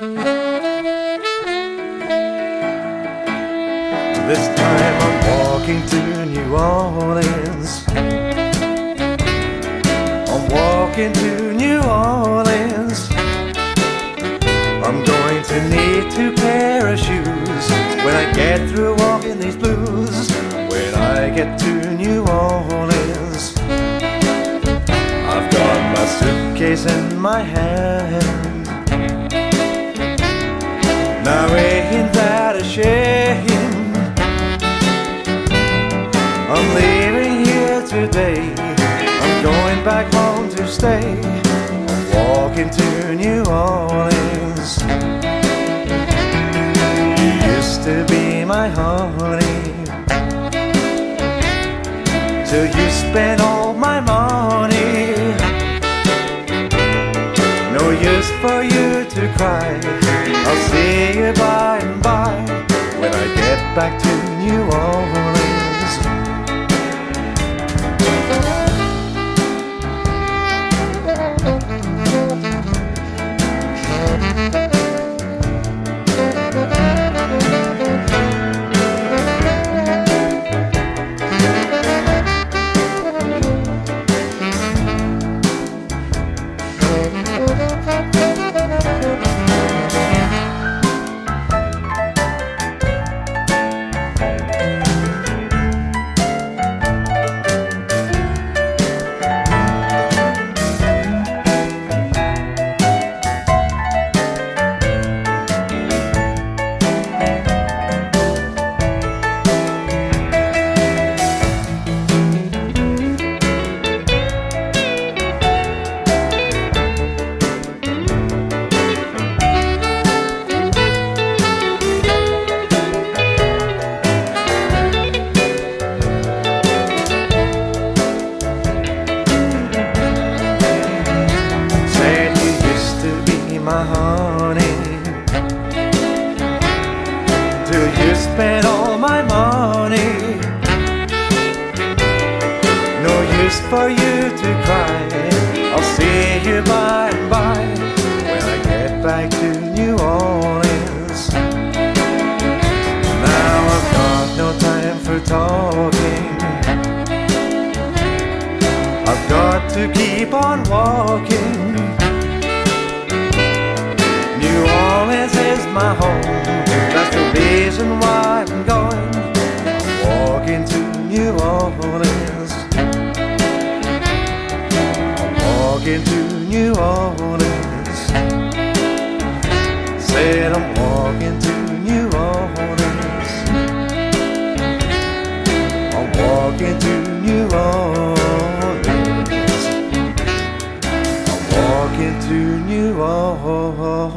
This time I'm walking to New Orleans. I'm walking to New Orleans. I'm going to need two pair of shoes when I get through walking these blues. When I get to New Orleans, I've got my suitcase in my hand. Today. I'm going back home to stay. I'm walking to New Orleans. You used to be my honey. Till you spent all my money. No use for you to cry. I'll see you by and by when I get back to New Orleans. My honey. Till you spent all my money. No use for you to cry. I'll see you by and by when I get back to New Orleans. Now I've got no time for talking. I've got to keep on walking. Walking to New Orleans. Said I'm walking to New Orleans. I'm walking to New Orleans. I'm walking to New Orleans.